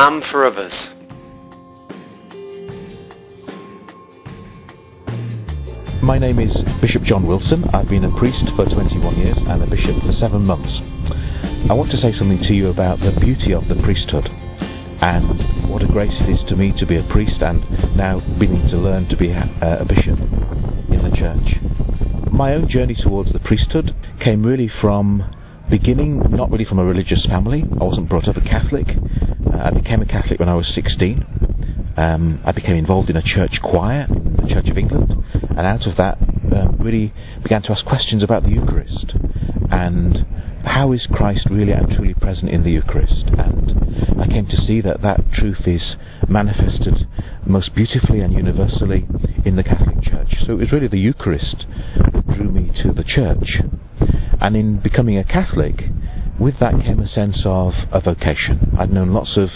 man for others. My name is Bishop John Wilson. I've been a priest for 21 years and a bishop for seven months. I want to say something to you about the beauty of the priesthood and what a grace it is to me to be a priest and now beginning to learn to be a, uh, a bishop in the church. My own journey towards the priesthood came really from beginning, not really from a religious family. I wasn't brought up a Catholic. I became a Catholic when I was 16. Um, I became involved in a church choir in the Church of England, and out of that, um, really began to ask questions about the Eucharist and how is Christ really and truly present in the Eucharist? And I came to see that that truth is manifested most beautifully and universally in the Catholic Church. So it was really the Eucharist that drew me to the Church. And in becoming a Catholic, with that came a sense of a vocation. I'd known lots of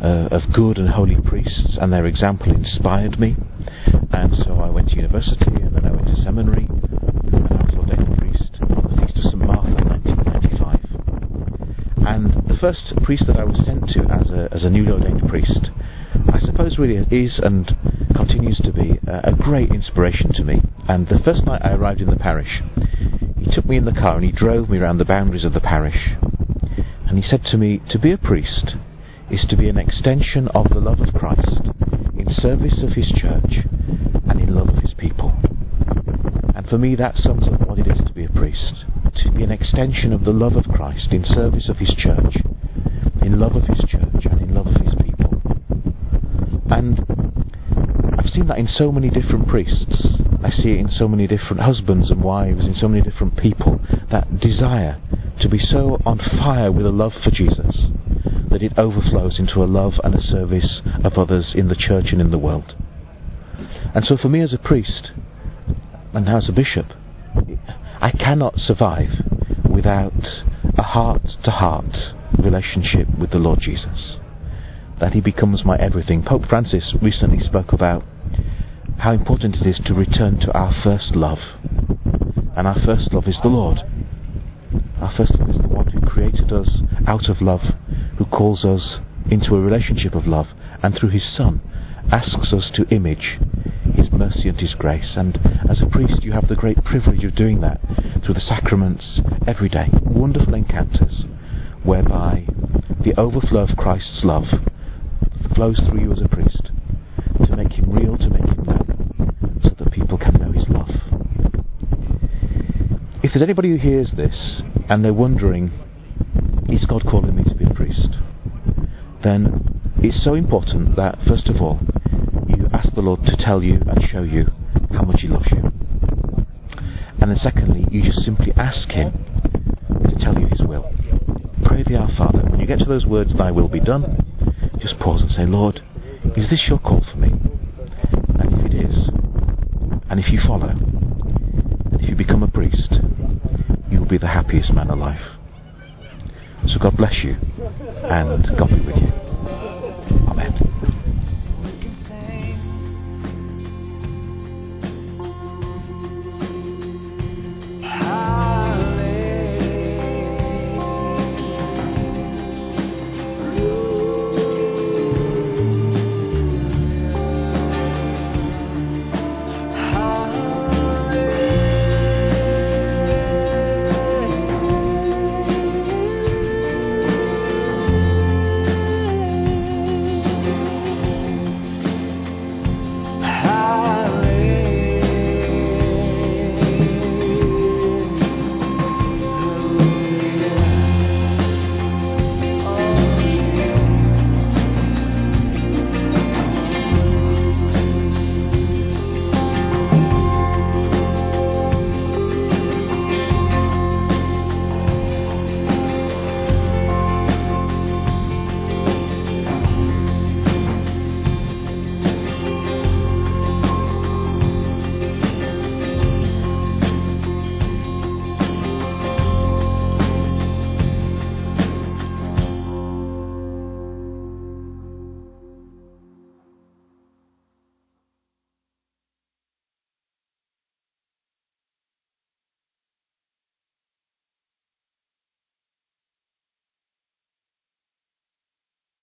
uh, of good and holy priests, and their example inspired me. And so I went to university, and then I went to seminary, and I was ordained a priest on the feast of St Martha in 1995. And the first priest that I was sent to as a as a newly ordained priest, I suppose really is and continues to be a, a great inspiration to me. And the first night I arrived in the parish, he took me in the car and he drove me round the boundaries of the parish. And he said to me, to be a priest is to be an extension of the love of Christ in service of his church and in love of his people. And for me, that sums up what it is to be a priest to be an extension of the love of Christ in service of his church, in love of his church and in love of his people. And I've seen that in so many different priests. I see it in so many different husbands and wives, in so many different people, that desire to be so on fire with a love for Jesus that it overflows into a love and a service of others in the church and in the world. And so for me as a priest, and now as a bishop, I cannot survive without a heart to heart relationship with the Lord Jesus. That he becomes my everything. Pope Francis recently spoke about how important it is to return to our first love. And our first love is the Lord. Our first love is the one who created us out of love, who calls us into a relationship of love, and through his Son asks us to image his mercy and his grace. And as a priest, you have the great privilege of doing that through the sacraments every day. Wonderful encounters whereby the overflow of Christ's love flows through you as a priest to make him real, to make him known, so that people can know his love. If there's anybody who hears this and they're wondering, is God calling me to be a priest? Then it's so important that, first of all, you ask the Lord to tell you and show you how much He loves you. And then secondly, you just simply ask Him to tell you His will. Pray the Our Father. When you get to those words, Thy will be done, just pause and say, Lord, is this your call for me? And if it is, and if you follow, if you become a priest, you'll be the happiest man alive. So God bless you, and God be with you. Amen.